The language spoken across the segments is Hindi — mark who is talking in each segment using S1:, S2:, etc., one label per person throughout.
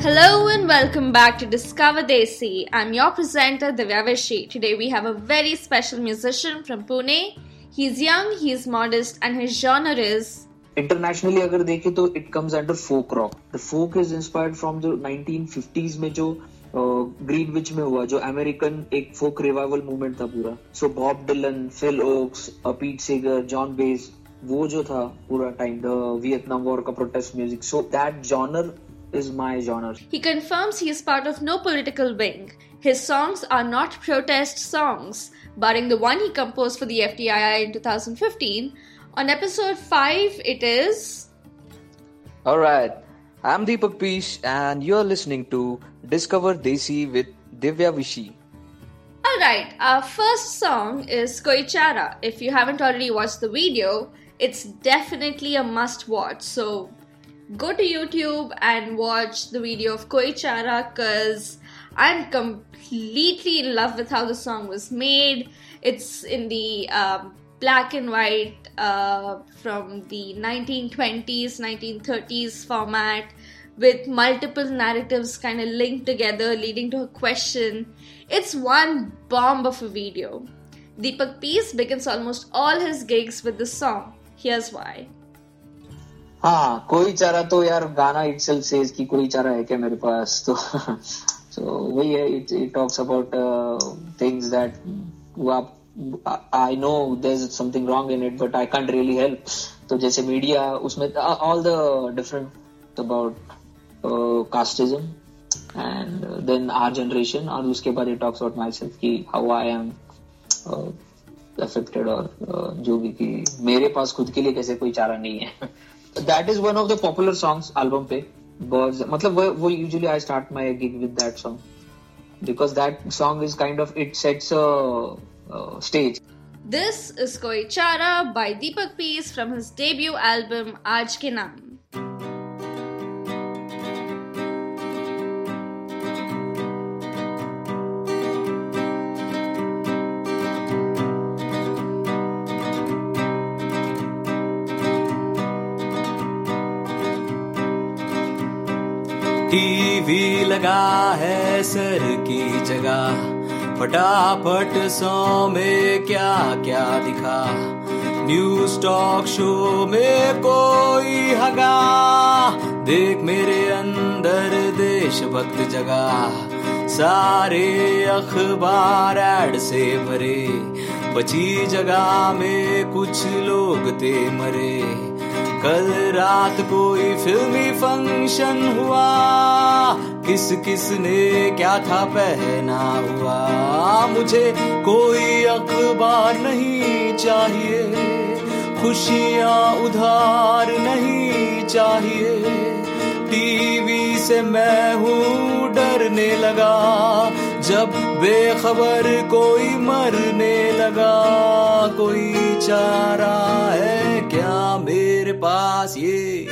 S1: Hello and welcome back to Discover Desi. I'm your presenter Divya Vishi. Today we have a very special musician from Pune. He's young, he's modest, and his genre is
S2: internationally अगर देखें तो it comes under folk rock the folk is inspired from the 1950s में जो ग्रीन विच में हुआ जो अमेरिकन एक फोक रिवाइवल मूवमेंट था पूरा so Bob Dylan Phil Ochs Pete Seeger Joan Baez वो जो था पूरा टाइम द वियतनाम वॉर का protest music so that genre is my genre.
S1: He confirms he is part of no political wing. His songs are not protest songs, barring the one he composed for the FDII in 2015. On episode 5, it is.
S3: Alright, I'm Deepak Pish, and you're listening to Discover Desi with Divya Vishi.
S1: Alright, our first song is Koi Chara. If you haven't already watched the video, it's definitely a must watch. So go to YouTube and watch the video of Koi Chara because I'm completely in love with how the song was made. It's in the um, black and white uh, from the 1920s, 1930s format with multiple narratives kind of linked together, leading to a question. It's one bomb of a video. Deepak Peace begins almost all his gigs with this song. Here's why.
S2: हाँ कोई चारा तो यार गाना इट सेज कि कोई चारा है क्या मेरे पास? तो सो वही है it it talks about things that आप I know there is something wrong in it but I can't really help तो जैसे मीडिया उसमें all the different about casteism and then are generation और उसके बाद it talks about myself की हाउ आई एम अफेक्टेड और uh, जो भी कि मेरे पास खुद के लिए कैसे कोई चारा नहीं है। That is one of the popular songs album पे मतलब वो वो usually I start my gig with that song because that song is kind of it sets a stage
S1: This is कोई चारा by Deepak Peace from his debut album, Aaj Ke Naam.
S4: TV लगा है सर की जगह। फटाफट सौ में क्या क्या दिखा। न्यूज़ टॉक शो में कोई हगा। देख मेरे अंदर देशभक्त जगा। सारे अखबार एड से भरे। बची जगह में कुछ लोग थे मरे। कल रात कोई फिल्मी फ़ंक्शन हुआ। किस किस ने क्या था पहना हुआ। मुझे कोई अखबार नहीं चाहिए। खुशियाँ उधार नहीं चाहिए। टीवी से मैं हूँ डरने लगा। जब बेखबर कोई मरने लगा। कोई चारा है क्या मेरे? पास ये।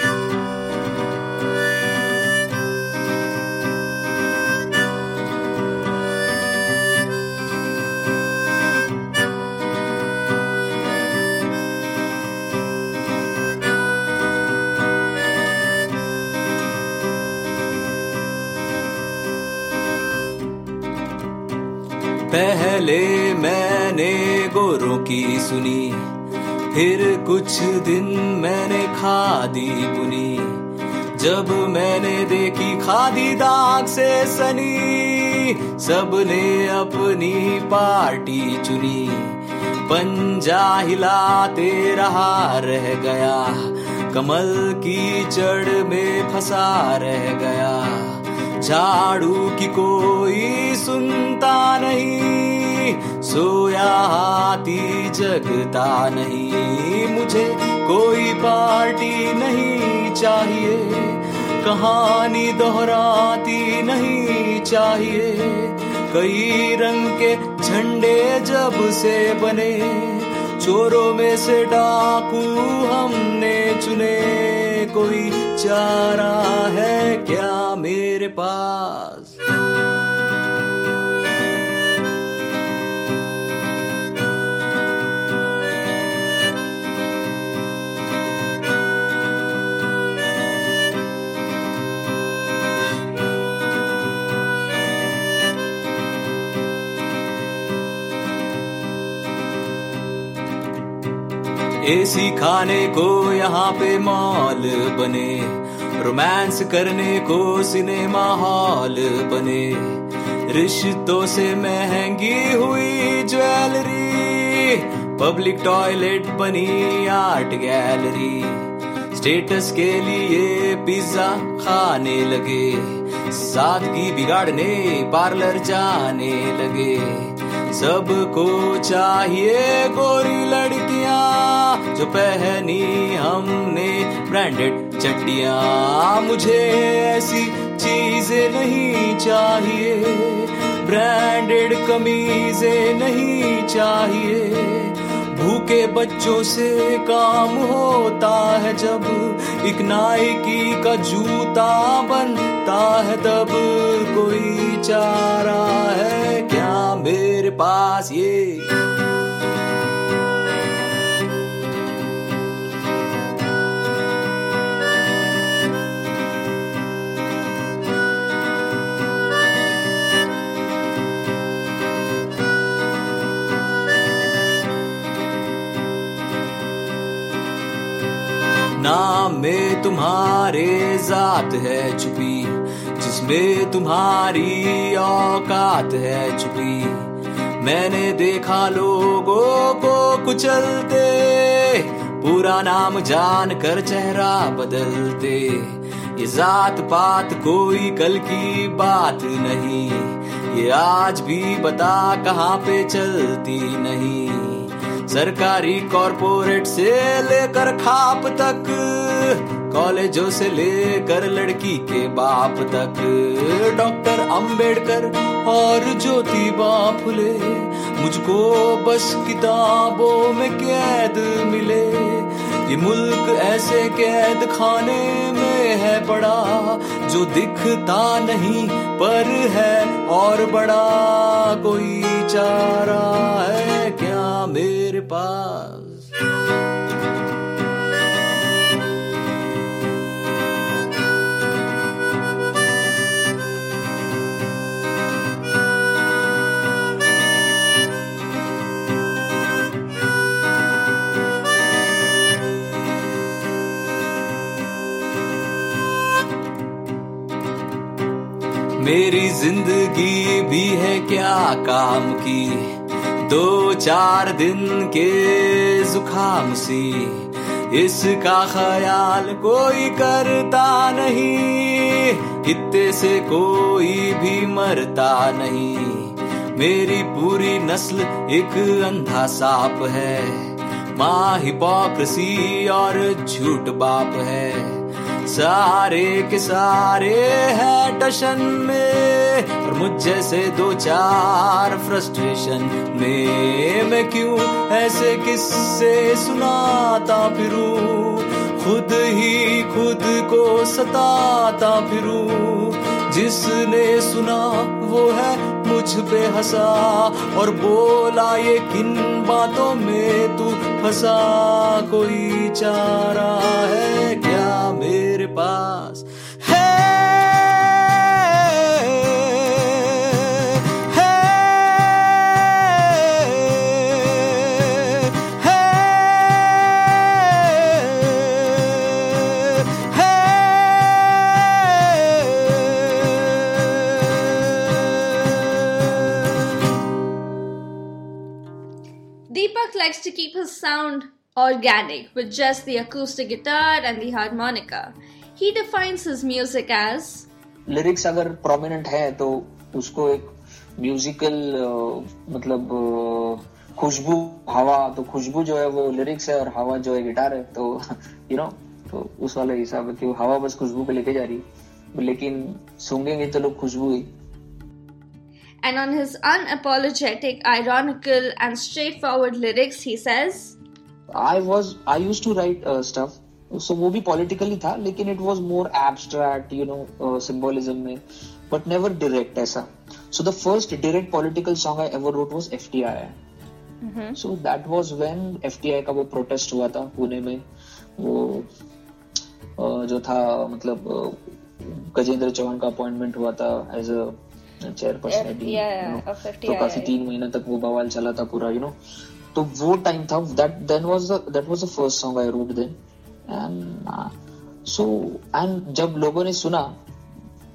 S4: पहले मैंने गोरों की सुनी। फिर कुछ दिन मैंने खादी बुनी। जब मैंने देखी खादी दाग से सनी, सबने अपनी पार्टी चुनी। पंजा हिलाते रहा रह गया, कमल की जड़ में फंसा रह गया। झाड़ू की कोई सुनता नहीं। सोया हाथी जगता नहीं। मुझे कोई पार्टी नहीं चाहिए। कहानी दोहराती नहीं चाहिए। कई रंग के झंडे जब से बने, चोरों में से डाकू हमने चुने। कोई चारा है क्या मेरे पास? एसी खाने को यहाँ पे मॉल बने। रोमांस करने को सिनेमा हॉल बने। रिश्तों से महँगी हुई ज्वेलरी, पब्लिक टॉयलेट बनी आर्ट गैलरी। स्टेटस के लिए पिज्जा खाने लगे। सादगी बिगाड़ने, पार्लर जाने लगे। सबको चाहिए गोरी लड़कियाँ। जो पहनी हमने ब्रांडेड चड्डियाँ। मुझे ऐसी चीज़ें नहीं चाहिए। ब्रांडेड कमीजें नहीं चाहिए। भूखे बच्चों से काम होता है जब एक नाइकी का जूता बनता है, तब कोई चारा है। क्या मेरे पास ये तुम्हारे जात है छुपी जिसमें तुम्हारी औकात है छुपी। मैंने देखा लोगों को कुचलते, पूरा नाम जान कर चेहरा बदलते। ये जात पात कोई कल की बात नहीं, ये आज भी बता कहाँ पे चलती नहीं। सरकारी कॉरपोरेट से लेकर खाप तक कॉलेजों से लेकर लड़की के बाप तक। डॉक्टर अंबेडकर और ज्योतिबा फुले मुझको बस किताबों में कैद मिले। ये मुल्क ऐसे कैद खाने में है बड़ा, जो दिखता नहीं पर है और बड़ा। कोई चारा है क्या मेरे पास? ज़िंदगी भी है क्या काम की? दो चार दिन के जुखाम सी। इसका ख्याल कोई करता नहीं। इतने से कोई भी मरता नहीं। मेरी पूरी नस्ल एक अंधा सांप है। माँ हिपोक्रेसी और झूठ बाप है। सारे के सारे हैं टशन में, और मुझ जैसे दो चार फ्रस्ट्रेशन में। मैं क्यों ऐसे किस्से सुनाता फिरूं? खुद ही खुद को सताता फिरूं। जिसने सुना वो है मुझ पे हंसा, और बोला ये किन बातों में तू फंसा? कोई चारा है क्या
S1: Deepak likes to keep his sound organic with just the acoustic guitar and the harmonica. He defines his music as
S2: lyrics अगर प्रोमिनेंट है तो उसको एक म्यूजिकल मतलब अ, खुशबू हवा तो खुशबू जो है वो लिरिक्स है और हवा जो है गिटार है तो यू नो तो उस वाले हिसाब है कि वो हवा बस खुशबू पे लेके जा रही है लेकिन सूंघेंगे तो लोग खुशबू ही
S1: And on his unapologetic, ironical, and straightforward lyrics, he says,
S2: I was I use to write stuff so वो भी पॉलिटिकली था लेकिन it was more abstract you know symbolism में बट नेवर डायरेक्ट ऐसा. So the first direct political song I ever wrote was F T I so that was when F T I का वो प्रोटेस्ट हुआ था पुणे में. वो uh, जो था मतलब uh, गजेंद्र चौहान का अपॉइंटमेंट हुआ था एज अ चेयरपर्सन. तो काफ़ी तीन महीने तक वो बवाल चला था पूरा यू नो तो वो टाइम था that then was that was the first song I wrote then and so and जब लोगों ने सुना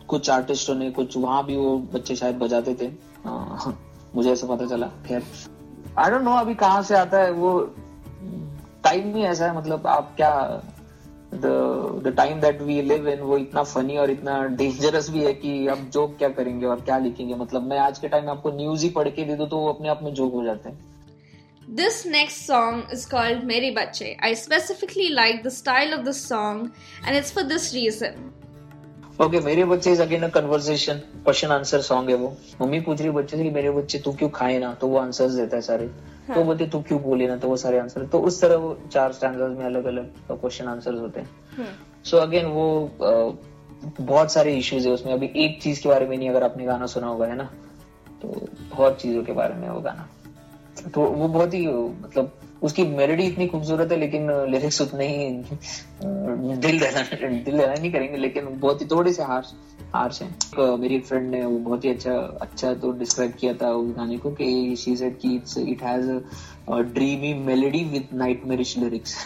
S2: कुछ आर्टिस्टों ने कुछ वहाँ भी वो बच्चे शायद बजाते थे आ, मुझे ऐसा पता चला खैर। आई डोंट नो अभी कहाँ से आता है वो टाइम ही ऐसा है मतलब आप क्या the time that we live in वो इतना फनी और इतना डेंजरस भी है कि आप जोक क्या करेंगे और क्या लिखेंगे। मतलब मैं आज के टाइम में आपको न्यूज़ ही पढ़ के दे दूँ तो वो अपने आप में जोक हो जाते हैं।
S1: This next song is called Mere Bache. I specifically like the style of the song and it's for this reason.
S2: Okay मेरे बच्चे is again a conversation question answer song है वो. मम्मी पूछ रही बच्चे से कि मेरे बच्चे तू क्यों खाए ना? तो वो आंसर्स देता है सारे. हाँ. तो बोलते तू क्यों बोले ना? तो वो सारे आंसर तो उस तरह वो चार स्टैंडर्ड में अलग अलग क्वेश्चन आंसर होते हैं. सो हाँ। अगेन वो बहुत सारे इश्यूज़ है उसमें. अभी एक चीज़ के बारे में नहीं अगर आपने गाना सुना होगा है ना? तो बहुत चीज़ों के बारे में वो गाना. तो वो बहुत ही मतलब उसकी मेलोडी इतनी खूबसूरत है, लेकिन लिरिक्स उतने ही दिल दहला दिल दहला नहीं करेंगे, लेकिन बहुत ही थोड़े से हार्श हार्श है। मेरी फ्रेंड ने वो बहुत ही अच्छा अच्छा तो डिस्क्राइब किया था उस गाने को कि शी सेड कि it's it has dreamy melody with nightmarish lyrics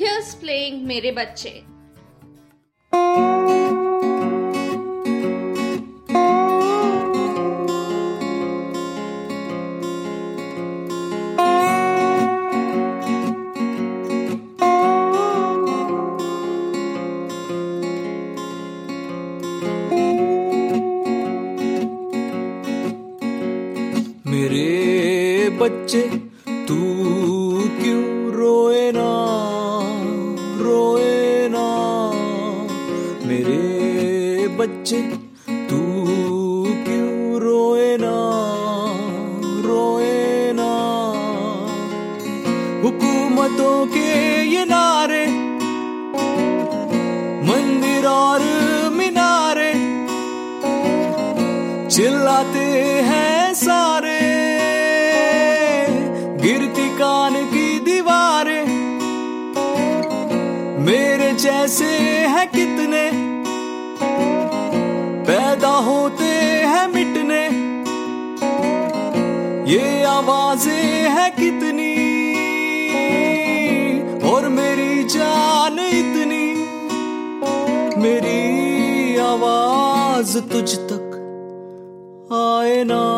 S1: Here's playing मेरे बच्चे।
S4: जैसे हैं कितने? पैदा होते हैं मिटने। ये आवाज़ें हैं कितनी? और मेरी जान इतनी। मेरी आवाज़ तुझ तक आए ना।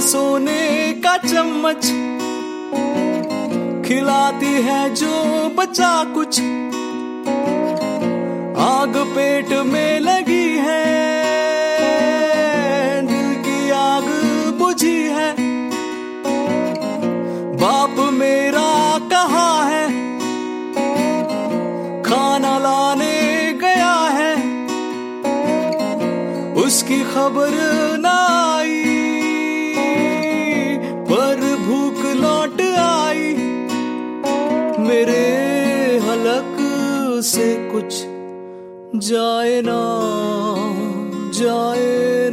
S4: सोने का चम्मच खिलाती है जो बचा कुछ। आग पेट में लगी है, दिल की आग बुझी है। बाप मेरा कहा है, खाना लाने गया है। उसकी खबर जाए ना जाए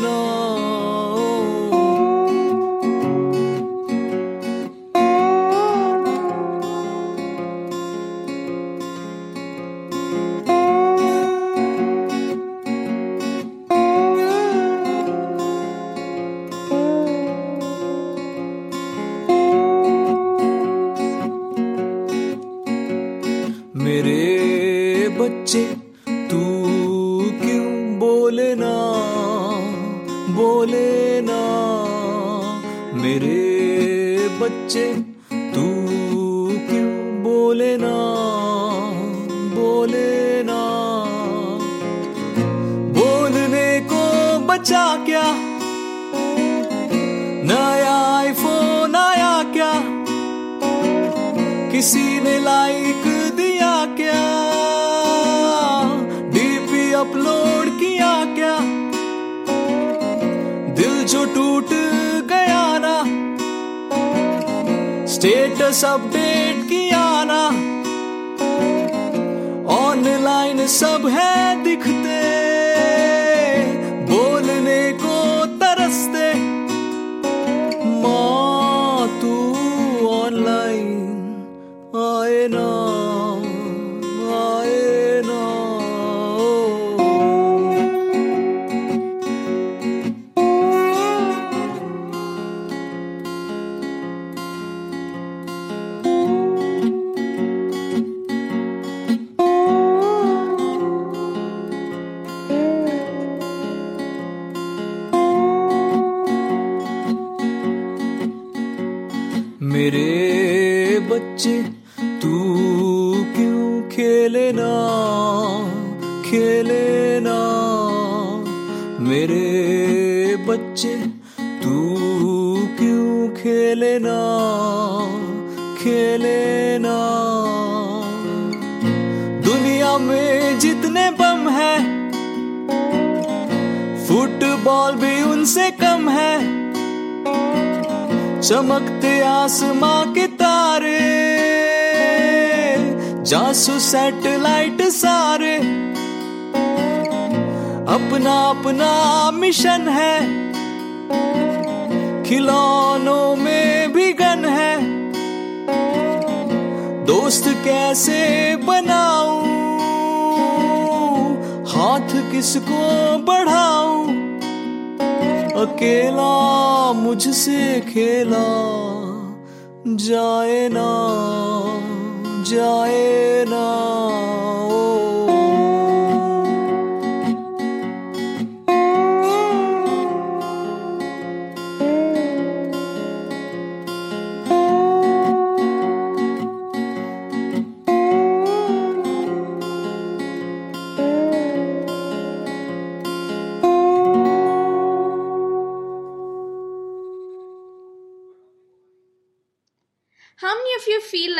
S4: आसमां के तारे जासू सैटेलाइट सारे। अपना अपना मिशन है, खिलौनों में भी गन है। दोस्त कैसे बनाऊँ, हाथ किसको बढ़ाऊं? अकेला मुझसे खेला। जाए ना जाए ना।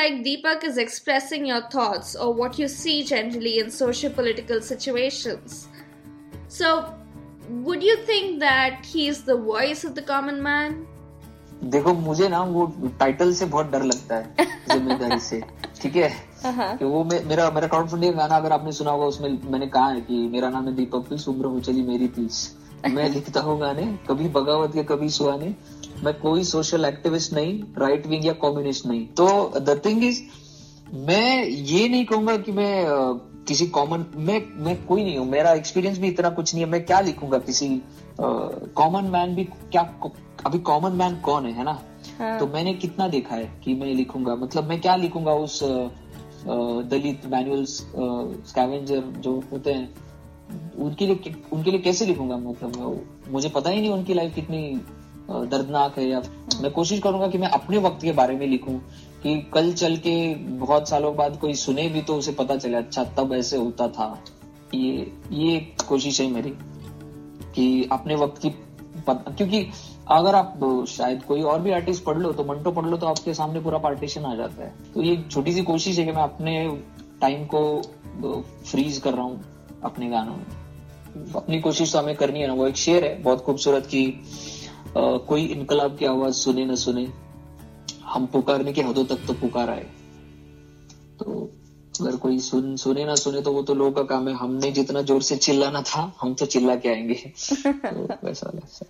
S1: Like Deepak is expressing your thoughts or what you see generally in socio political situations? So, would you think that he is the voice of the common man?
S2: देखो मुझे ना वो टाइटल से बहुत डर लगता है ज़िम्मेदारी से ठीक है कि वो मे, मेरा मेरा फंडिंग गाना अगर आपने सुना होगा उसमें मैंने कहा है कि मेरा नाम है दीपक पीस उम्र हो चली मेरी तीस मैं लिखता हूँ गाने कभी बगावत के कभी सुहाने मैं कोई सोशल एक्टिविस्ट नहीं राइट विंग या कम्युनिस्ट नहीं। तो द थिंग इज़ मैं ये नहीं कहूँगा कि मैं किसी कॉमन मैं मैं कोई नहीं हूँ। मेरा एक्सपीरियंस भी इतना कुछ नहीं है। मैं क्या लिखूँगा किसी कॉमन मैन भी क्या अभी कॉमन मैन कौन है है ना? तो मैंने कितना देखा है कि मैं लिखूँगा। मतलब मैं क्या लिखूँगा उस दलित मैनुअल स्कैवेंजर जो होते हैं उनके लिए उनके लिए कैसे लिखूँगा? मतलब मुझे पता ही नहीं उनकी लाइफ कितनी दर्दनाक है या मैं कोशिश करूँगा कि मैं अपने वक्त के बारे में लिखूं कि कल चल के बहुत सालों बाद कोई सुने भी तो उसे पता चले अच्छा तब ऐसे होता था। ये ये कोशिश है मेरी कि अपने वक्त की पता, क्योंकि अगर आप शायद कोई और भी आर्टिस्ट पढ़ लो तो मंटो पढ़ लो तो आपके सामने पूरा पार्टीशन आ जाता है। तो ये छोटी सी कोशिश है कि मैं अपने टाइम को फ्रीज कर रहा हूँ अपने गानों में। अपनी कोशिश तो हमें करनी है ना, वो एक शेर है, बहुत खूबसूरत की कोई इनकलाब की आवाज़ सुने न सुने हम पुकारने की हदों तक तो पुकार आए। तो अगर कोई सुन सुने ना सुने तो वो तो लोगों का काम है। हमने जितना ज़ोर से चिल्लाना था हम तो चिल्ला के आएँगे। तो वैसा वैसा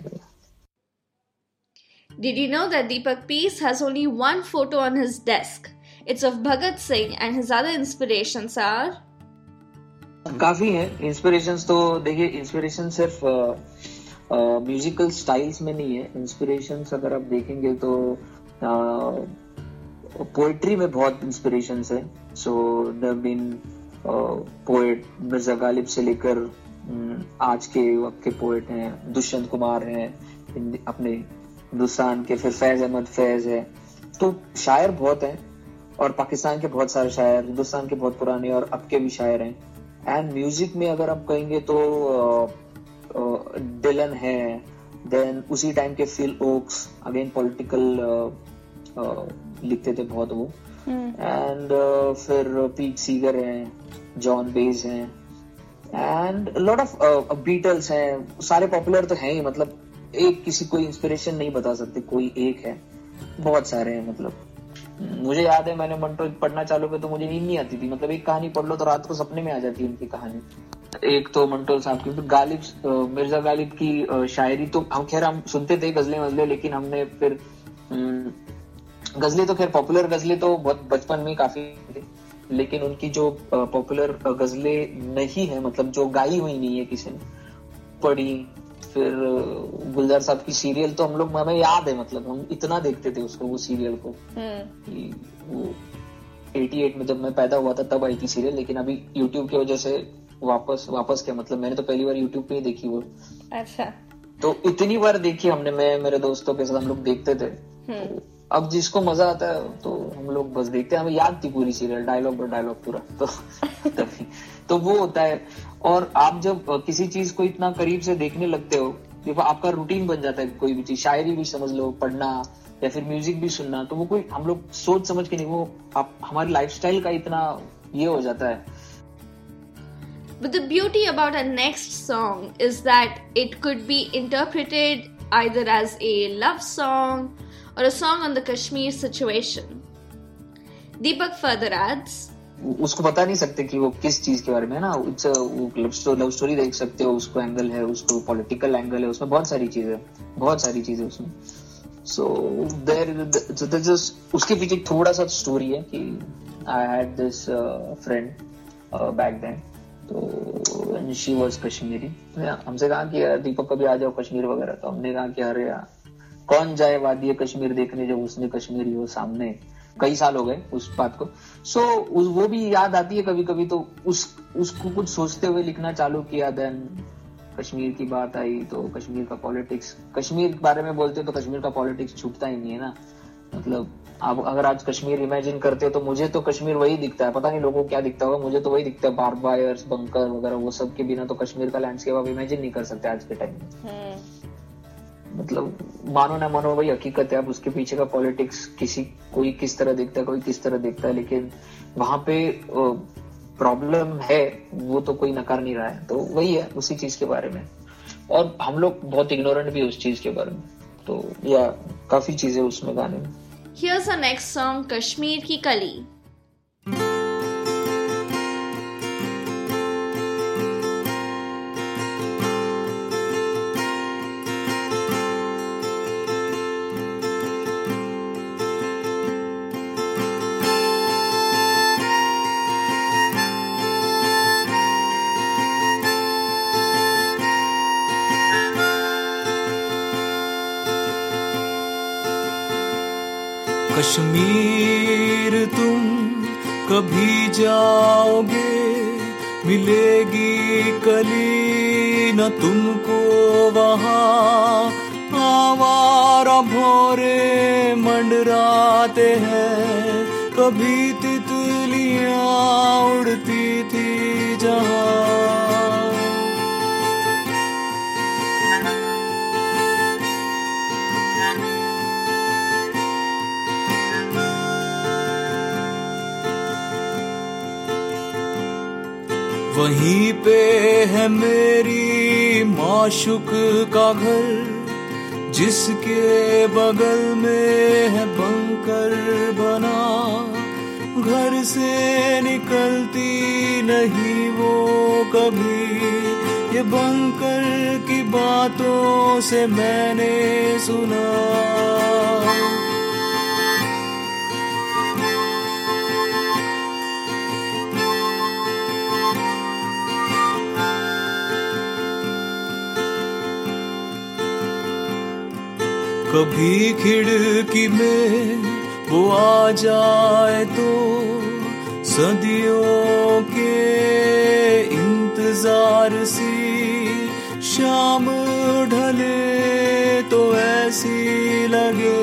S1: Did you know that Deepak Peace has only one photo on his desk? It's of Bhagat Singh, and his other inspirations are?
S2: काफ़ी है। इंस्पिरेशंस तो देखिए इंस्पिरेशन सिर्फ़ म्यूजिकल स्टाइल्स में नहीं है। इंस्पिरेशंस अगर आप देखेंगे तो पोएट्री में बहुत इंस्पिरेशंस है। So been poet Mirza Ghalib से लेकर आज के वक्त के पोएट हैं, दुष्यंत कुमार हैं अपने हिंदुस्तान के फिर फैज अहमद फैज है। तो शायर बहुत हैं और पाकिस्तान के बहुत सारे शायर, हिंदुस्तान के बहुत पुराने और अब के भी शायर हैं। एंड म्यूज़िक में अगर आप कहेंगे तो डिलन है देन उसी टाइम के फिल ओक्स अगेन पॉलिटिकल लिखते थे बहुत वो। एंड फिर पीट सीगर हैं जॉन बेज हैं। एंड लॉट ऑफ़ बीटल्स हैं। सारे पॉपुलर तो हैं ही मतलब एक किसी कोई इंस्पिरेशन नहीं बता सकते कोई एक है। बहुत सारे हैं मतलब। मुझे याद है मैंने मंटो पढ़ना चालू किया तो मुझे नींद नहीं आती थी। मतलब एक कहानी पढ़ लो तो रात को सपने में आ जाती है उनकी कहानी। एक तो मंटोल साहब की गालिब मिर्ज़ा गालिब की शायरी तो हम खैर हम सुनते थे गजलें वजले लेकिन हमने फिर अम, गजलें तो खैर पॉपुलर गजलें तो बहुत बचपन में काफ़ी थी लेकिन उनकी जो पॉपुलर गजलें नहीं है मतलब जो गाई हुई नहीं है किसी ने पढ़ी फिर गुलजार साहब की सीरियल तो हम लोग हमें याद है मतलब हम इतना देखते थे उसको वो सीरियल को कि वो 88 में जब मैं पैदा हुआ था तब आई थी सीरियल लेकिन अभी यूट्यूब की वजह से वापस वापस क्या मतलब? मैंने तो पहली बार यूट्यूब पे ही देखी वो।
S1: अच्छा।
S2: तो इतनी बार देखी हमने मैं मेरे दोस्तों के साथ हम लोग देखते थे। तो अब जिसको मज़ा आता है तो हम लोग बस देखते हैं। हमें याद थी पूरी सीरियल डायलॉग पर डायलॉग पूरा। तो तभी। तो वो होता है। और आप जब किसी चीज़ को इतना करीब से देखने लगते हो देखो आपका रूटीन बन जाता है कोई भी चीज़। शायरी भी समझ लो पढ़ना या फिर म्यूज़िक भी सुनना। तो वो कोई हम लोग सोच समझ के नहीं वो आप हमारे लाइफस्टाइल का इतना ये हो जाता है।
S1: But the beauty about our next song is that it could be interpreted either as a love song or a song on the Kashmir situation. Deepak further adds
S2: उसको बता नहीं सकते कि वो किस चीज के बारे में है ना इट्स वो लव स्टोरी देख सकते हो उसको एंगल है उसको पॉलिटिकल एंगल है उसमें बहुत सारी चीजें बहुत सारी चीजें उसमें सो देर उसके पीछे थोड़ा सा स्टोरी है कि I had this friend back then तो शी वॉज़ कश्मीरी हमसे कहा कि दीपक कभी आ जाओ कश्मीर वगैरह? तो हमने कहा कि अरे यार कौन जाए वादी कश्मीर देखने जब उसने कश्मीरी हो सामने? कई साल हो गए उस बात को। सो so, वो भी याद आती है कभी कभी तो उस उसको कुछ सोचते हुए लिखना चालू किया देन कश्मीर की बात आई तो कश्मीर का पॉलिटिक्स कश्मीर के बारे में बोलते तो कश्मीर का पॉलिटिक्स छूटता ही नहीं है ना। मतलब आप अगर आज कश्मीर इमेजिन करते हो तो मुझे तो कश्मीर वही दिखता है। पता नहीं लोगों को क्या दिखता होगा मुझे तो वही दिखता है। बारबायर्स बंकर वगैरह वो सब के बिना तो कश्मीर का लैंडस्केप आप इमेजिन नहीं कर सकते आज के टाइम में। मतलब मानो ना मानो वही हकीकत है। अब उसके पीछे का पॉलिटिक्स किसी कोई किस तरह देखता है कोई किस तरह देखता है। लेकिन वहाँ पे प्रॉब्लम है वो तो कोई नकार नहीं रहा है। तो वही है उसी चीज़ के बारे में। और हम लोग बहुत इग्नोरेंट भी उस चीज़ के बारे में। तो या काफ़ी चीज़ें उसमें गाने में।
S1: Here's our next song Kashmir Ki Kali.
S4: Kashmir तुम कभी जाओगे, मिलेगी कली न तुमको वहाँ। आवारा भोरे मंडराते हैं, कभी तितलियाँ उड़ती थी जहाँ। वहीं पे है मेरी माशुक का घर, जिसके बगल में है बंकर बना। घर से निकलती नहीं वो कभी। ये बंकर की बातों से मैंने सुना। कभी खिड़की में वो आ जाए तो सदियों के इंतज़ार सी शाम ढले तो ऐसी लगे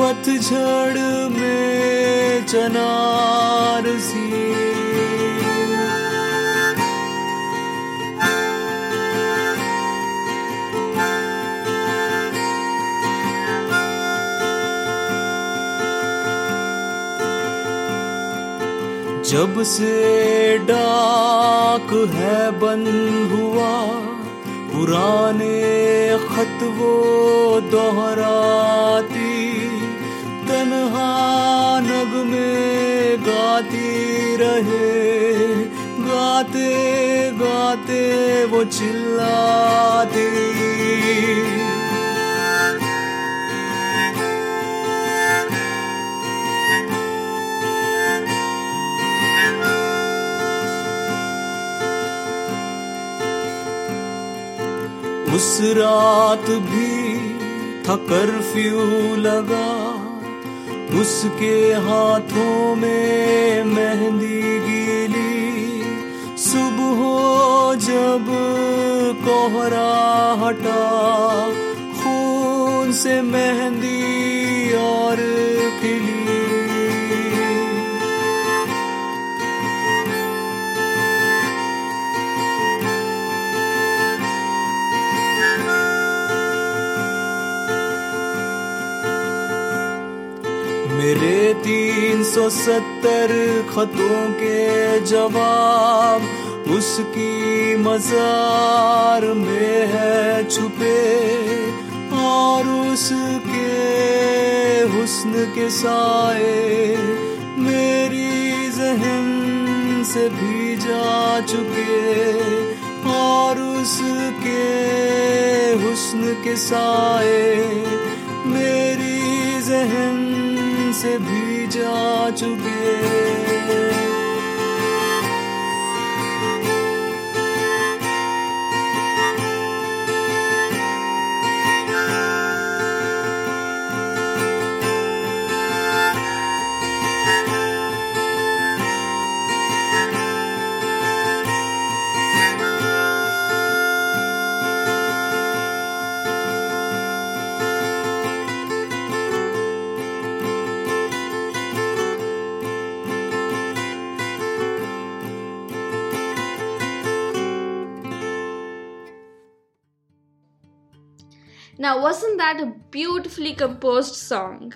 S4: पतझड़ में चनार सी। जब से डाक है बंद हुआ, पुराने खत वो दोहराती, तनहा नग में गाती रहे। गाते गाते वो चिल्लाती। उस रात भी था कर्फ्यू लगा। उसके हाथों में मेहंदी गीली। सुबह जब कोहरा हटा, खून से मेहंदी और सौ सत्तर खतों के जवाब उसकी मजार में है छुपे और उसके हुस्न के साए मेरी जहन से भी जा चुके और उसके हुस्न के साए मेरी जहन से भी जा चुके
S1: Now, wasn't that a beautifully composed song?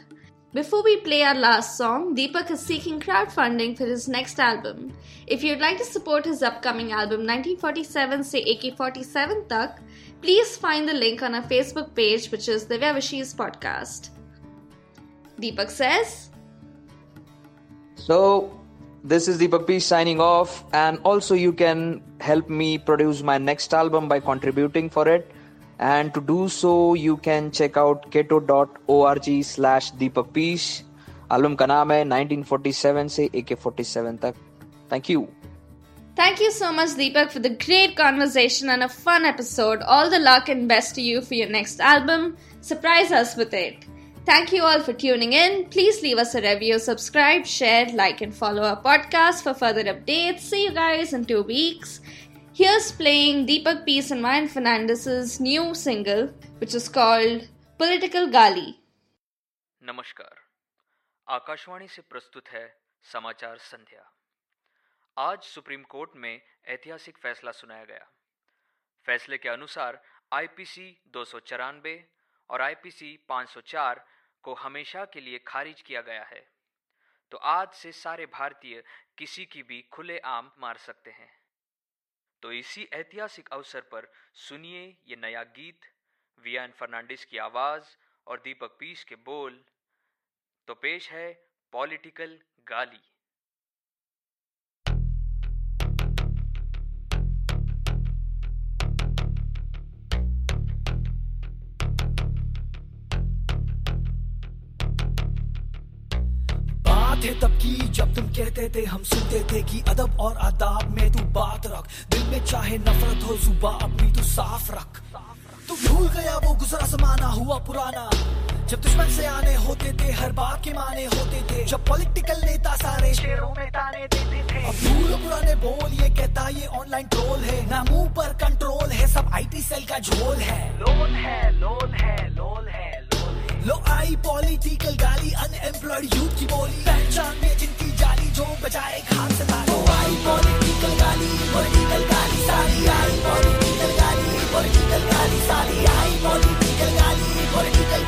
S1: Before we play our last song, Deepak is seeking crowdfunding for his next album. If you'd like to support his upcoming album 1947 se AK47 Tak, please find the link on our Facebook page, which is Divya Vishi's podcast. Deepak says,
S3: So, this is Deepak P signing off, and also you can help me produce my next album by contributing for it And to do so, you can check out keto.org slash Deepak Peace. Album का नाम है 1947 से AK47 तक thank you
S1: Thank you so much, Deepak, for the great conversation and a fun episode. All the luck and best to you for your next album. Surprise us with it. Thank you all for tuning in. Please leave us a review, subscribe, share, like, and follow our podcast for further updates. See you guys in two weeks. Here's playing Deepak Peace and Fernandez's new single, which is called Political Gali.
S3: नमस्कार। आकाशवाणी से प्रस्तुत है समाचार संध्या। आज सुप्रीम कोर्ट में ऐतिहासिक फैसला सुनाया गया। फैसले के अनुसार आईपीसी दो और आईपीसी 504 को हमेशा के लिए खारिज किया गया है। तो आज से सारे भारतीय किसी की भी खुले आम मार सकते हैं। तो इसी ऐतिहासिक अवसर पर सुनिए ये नया गीत, वियान फर्नांडिस की आवाज़ और दीपक पीस के बोल। तो पेश है पॉलिटिकल गाली।
S5: है तब की जब तुम कहते थे, हम सुनते थे कि अदब और आदाब में तू बात रख। दिल में चाहे नफरत हो, जुबा अपनी तू साफ़ रख। तू भूल गया वो गुजरा समाना हुआ पुराना। जब दुश्मन से आने होते थे, हर बात के माने होते थे। जब पॉलिटिकल नेता सारे शेरों में ताने देते थे। अब भूल पुराने बोल, ये कहता ये ऑनलाइन ट्रोल है। ना मुँह पर कंट्रोल है, सब आईटी सेल का झोल है। लोन है लोन है लोन लो आई पॉलिटिकल गाली अनएम्प्लॉयड यूथ की बोली। पहचान में जिनकी जाली, जो बजाए खास से ताली। आई पॉलिटिकल गाली पॉलिटिकल गाली सारी आई। पॉलिटिकल गाली पॉलिटिकल गाली सारी आई। पॉलिटिकल गाली पॉलिटिकल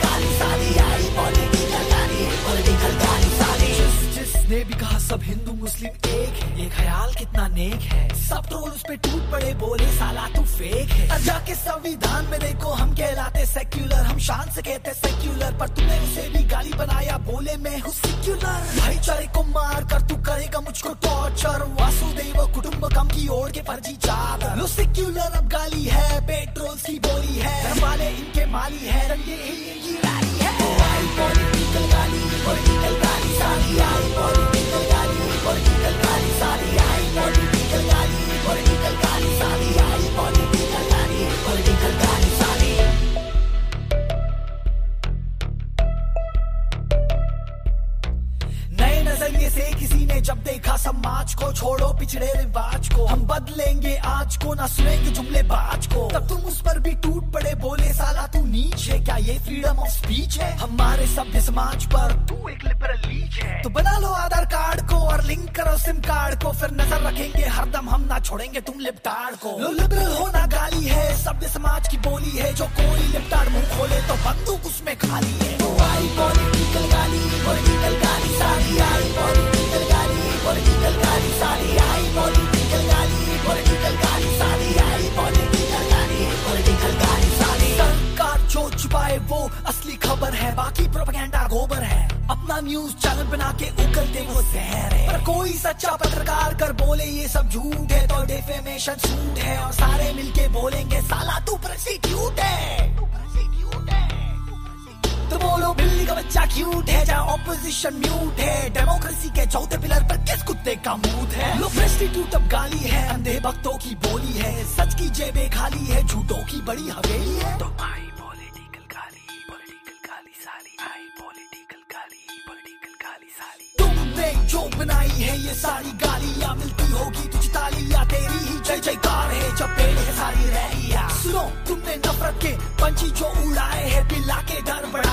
S5: जिसने भी कहा सब हिंदू मुस्लिम एक है। ये ख्याल कितना नेक है। सब ट्रोल उस पे टूट पड़े बोले, साला तू फेक है। अब जाके संविधान में देखो, हम कहलाते सेक्युलर हम शान से कहते सेक्युलर पर तूने उसे भी गाली बनाया, बोले, मैं हूँ सेक्युलर भाईचारे को मार कर तू करेगा मुझको टॉर्चर वासुदेव कुटुंबकम की ओर के फर्जी चादर। लो सेक्युलर अब गाली है, पेट्रोल की बोली है। वाले इनके माली है रंगे इनकी गाली है पॉलिटिकल गाली पॉलिटिकल गाली सारी ने जब देखा समाज को, छोड़ो पिछड़े रिवाज को। हम बदलेंगे आज को, ना सुनेंगे जुमले बाज को। तब तुम उस पर भी टूट पड़े, बोले, साला, तू नीच है क्या? ये फ्रीडम ऑफ़ स्पीच है। हमारे सभ्य समाज पर तू एक लिबरल लीच है। तो बना लो आधार कार्ड को और लिंक करो सिम कार्ड को। फिर नज़र रखेंगे हरदम हम ना छोड़ेंगे तुम लिपटाड़ को। लो लिबरल होना गाली है, सभ्य समाज की बोली है। जो कोई लिपटाड़ मुँह खोले तो बंदूक उसमें खाली है। तो आई पॉलिटिकल गाली पॉलिटिकल छुपाए वो असली खबर है। बाकी प्रोपेगेंडा गोबर है। अपना न्यूज़ चैनल बना के उगलते वो जहर है। पर कोई सच्चा पत्रकार कर बोले ये सब झूठ है तो डेफेमेशन सूट है। और सारे मिलके बोलेंगे, साला तू प्रोसिक्यूट है। तू बोलो, बिल्ली का बच्चा क्यूट है जहाँ ऑपोजिशन म्यूट है। डेमोक्रेसी के चौथे पिलर पर किस कुत्ते का मूड है? लो प्रेस्टिट्यूट अब गाली है, अंधे भक्तों की बोली है। सच की जेबें खाली है, झूठों की बड़ी हवेली है। तो आई जो बनाई है ये सारी गालियाँ, मिलती होगी तुझ तालियाँ। तेरी ही जय जयकार है जब पेड़ है सारी रैलियाँ। सुनो, तुमने नफरत के पंछी जो उड़ाए हैं पिला के डर बढ़ाए